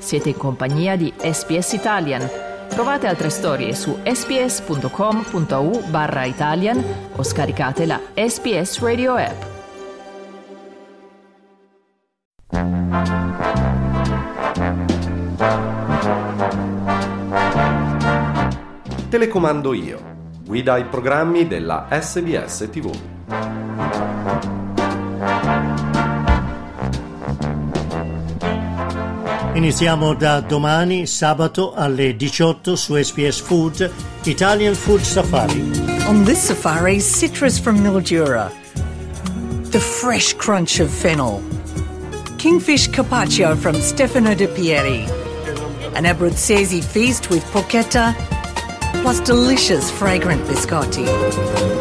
Siete in compagnia di SPS Italian. Trovate altre storie su sps.com.au barra Italian o scaricate la SPS Radio app. Telecomando io. Guida i programmi della SBS TV. Iniziamo da domani, sabato alle 18 su SBS Food, Italian Food Safari. On this safari, citrus from Mildura, the fresh crunch of fennel, kingfish carpaccio from Stefano De Pieri, an Abruzzese feast with porchetta, plus delicious fragrant biscotti.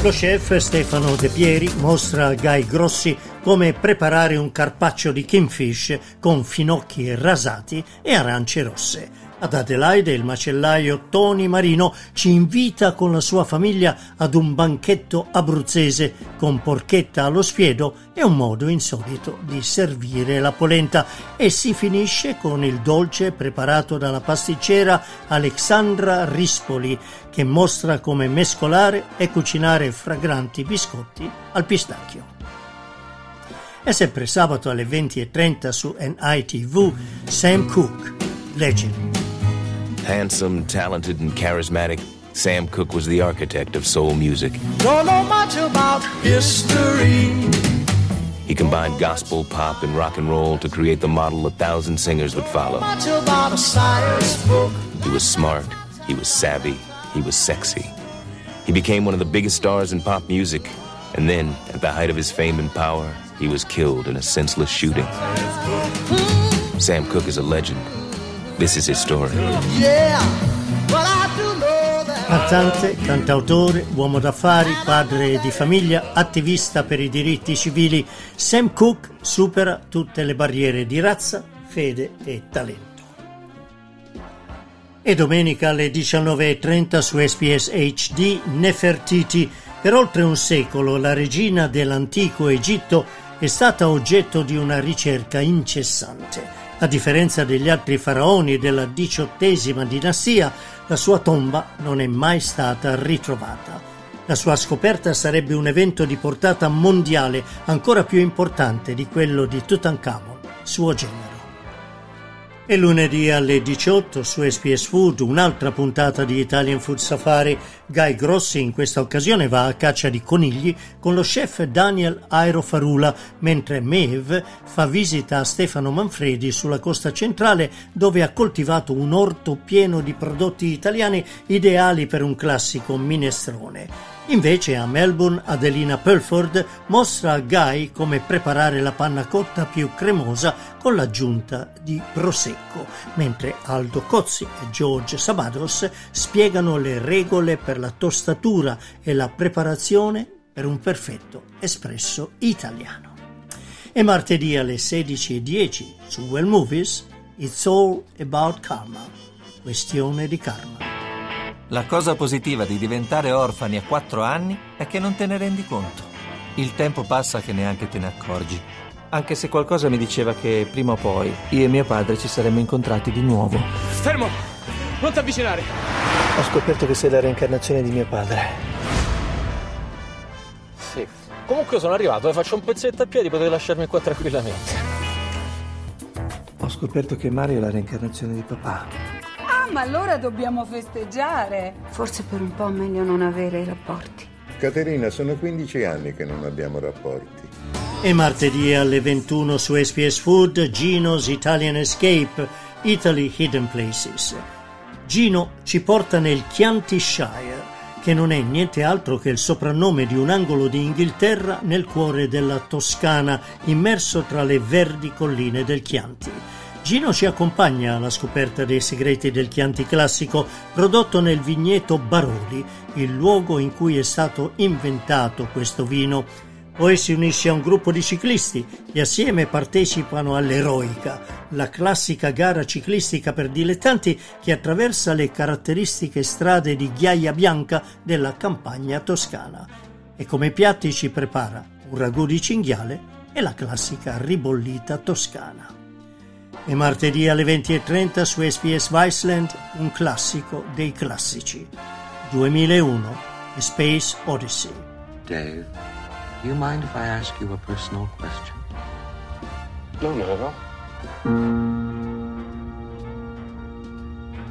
Lo chef Stefano De Pieri mostra a Guy Grossi come preparare un carpaccio di kingfish con finocchi rasati e arance rosse. Ad Adelaide il macellaio Tony Marino ci invita con la sua famiglia ad un banchetto abruzzese con porchetta allo spiedo e un modo insolito di servire la polenta e si finisce con il dolce preparato dalla pasticcera Alexandra Rispoli che mostra come mescolare e cucinare fragranti biscotti al pistacchio. È sempre sabato alle 20.30 su NITV Sam Cooke, Legend. Handsome, talented, and charismatic, Sam Cooke was the architect of soul music. Don't know much about history. He combined gospel, pop, and rock and roll to create the model a thousand singers would follow. Much about a science book. He was smart, he was savvy, he was sexy. He became one of the biggest stars in pop music, and then, at the height of his fame and power, he was killed in a senseless shooting. Sam Cooke is a legend. This is his story. Yeah. Cantante, cantautore, uomo d'affari, padre di famiglia, attivista per i diritti civili, Sam Cooke supera tutte le barriere di razza, fede e talento. E domenica alle 19.30 su SBS HD Nefertiti, per oltre un secolo la regina dell'antico Egitto è stata oggetto di una ricerca incessante. A differenza degli altri faraoni della diciottesima dinastia, la sua tomba non è mai stata ritrovata. La sua scoperta sarebbe un evento di portata mondiale ancora più importante di quello di Tutankhamon, suo genero. E lunedì alle 18 su SPS Food un'altra puntata di Italian Food Safari. Guy Grossi in questa occasione va a caccia di conigli con lo chef Daniel Airo Farula, mentre Mev fa visita a Stefano Manfredi sulla costa centrale dove ha coltivato un orto pieno di prodotti italiani ideali per un classico minestrone. Invece a Melbourne Adelina Pulford mostra a Guy come preparare la panna cotta più cremosa con l'aggiunta di prosecco, mentre Aldo Cozzi e George Sabados spiegano le regole per la tostatura e la preparazione per un perfetto espresso italiano. E martedì alle 16.10 su Well Movies It's All About Karma, questione di karma. La cosa positiva di diventare orfani a quattro anni è che non te ne rendi conto. Il tempo passa che neanche te ne accorgi. Anche se qualcosa mi diceva che prima o poi io e mio padre ci saremmo incontrati di nuovo. Fermo! Non ti avvicinare! Ho scoperto che sei la reincarnazione di mio padre. Sì. Comunque sono arrivato e faccio un pezzetto a piedi, potete lasciarmi qua tranquillamente. Ho scoperto che Mario è la reincarnazione di papà. Ma allora dobbiamo festeggiare. Forse per un po' meglio non avere i rapporti. Caterina, sono 15 anni che non abbiamo rapporti. E martedì alle 21 su SPS Food Gino's Italian Escape, Italy Hidden Places. Gino ci porta nel Chianti Shire, che non è niente altro che il soprannome di un angolo di Inghilterra nel cuore della Toscana, immerso tra le verdi colline del Chianti. Gino ci accompagna alla scoperta dei segreti del Chianti classico prodotto nel vigneto Baroli, il luogo in cui è stato inventato questo vino poi si unisce a un gruppo di ciclisti e assieme partecipano all'Eroica, la classica gara ciclistica per dilettanti che attraversa le caratteristiche strade di ghiaia bianca della campagna toscana. E come piatti ci prepara un ragù di cinghiale e la classica ribollita toscana. E martedì alle 20.30 su SBS Viceland un classico dei classici. 2001 Space Odyssey. Dave. Do you mind if I ask you a personal question? No, not at all.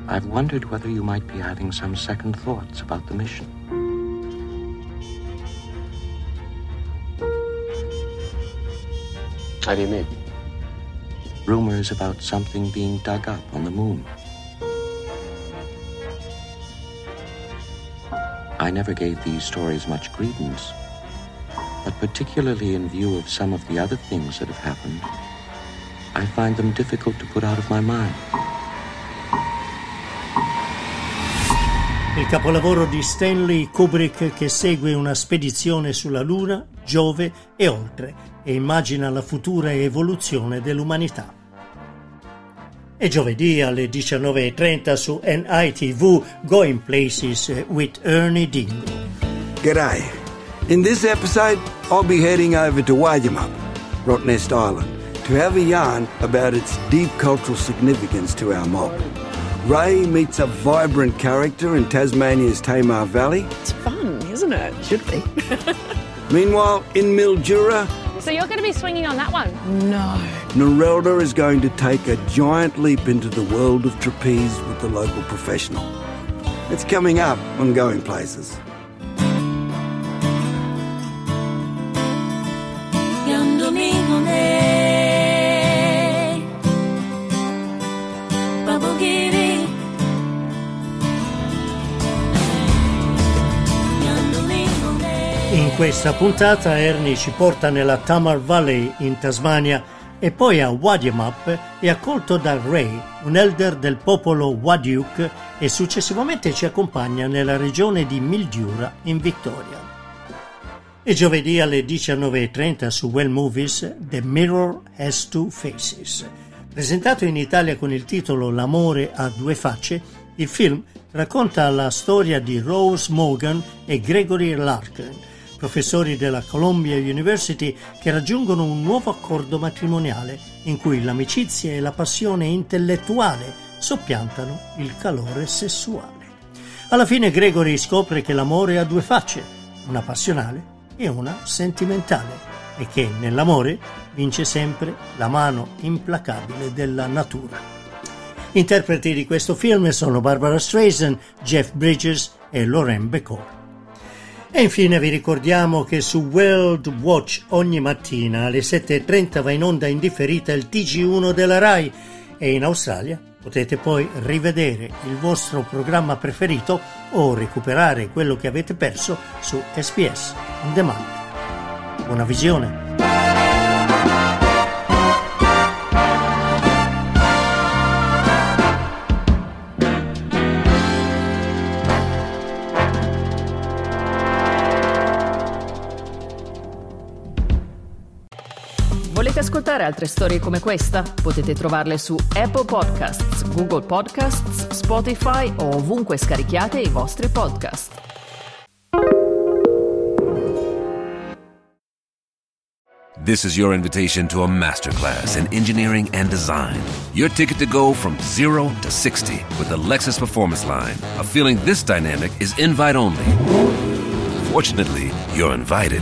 I've wondered whether you might be having some second thoughts about the mission. How do you mean? Rumors about something being dug up on the moon. I never gave these stories much credence but particularly in view of some of the other things that have happened, I find them difficult to put out of my mind. Il capolavoro di Stanley Kubrick che segue una spedizione sulla Luna, Giove e oltre e immagina la futura evoluzione dell'umanità. E giovedì alle 19.30 su NITV Going Places with Ernie Dingo. G'day. In this episode, I'll be heading over to Wajamup, Rottnest Island, to have a yarn about its deep cultural significance to our mob. Ray meets a vibrant character in Tasmania's Tamar Valley. It's fun, isn't it? Should be. Meanwhile, in Mildura, so you're going to be swinging on that one? No. Narelda is going to take a giant leap into the world of trapeze with the local professional. It's coming up on Going Places. Questa puntata Ernie ci porta nella Tamar Valley in Tasmania e poi a Wadiamap è accolto da Ray, un elder del popolo Wadiuk e successivamente ci accompagna nella regione di Mildura in Victoria. E giovedì alle 19.30 su Well Movies The Mirror Has Two Faces. Presentato in Italia con il titolo L'amore ha due facce, il film racconta la storia di Rose Morgan e Gregory Larkin, professori della Columbia University che raggiungono un nuovo accordo matrimoniale in cui l'amicizia e la passione intellettuale soppiantano il calore sessuale. Alla fine Gregory scopre che l'amore ha due facce, una passionale e una sentimentale, e che nell'amore vince sempre la mano implacabile della natura. Interpreti di questo film sono Barbara Streisand, Jeff Bridges e Lorraine Becor. E infine vi ricordiamo che su World Watch ogni mattina alle 7.30 va in onda indifferita il TG1 della RAI e in Australia potete poi rivedere il vostro programma preferito o recuperare quello che avete perso su SBS On Demand. Buona visione! Ascoltare altre storie come questa? Potete trovarle su Apple Podcasts, Google Podcasts, Spotify o ovunque scarichiate i vostri podcast. This is your invitation to a masterclass in engineering and design. Your ticket to go from zero to 60 with the Lexus Performance Line. A feeling this dynamic is invite only. Fortunately, you're invited.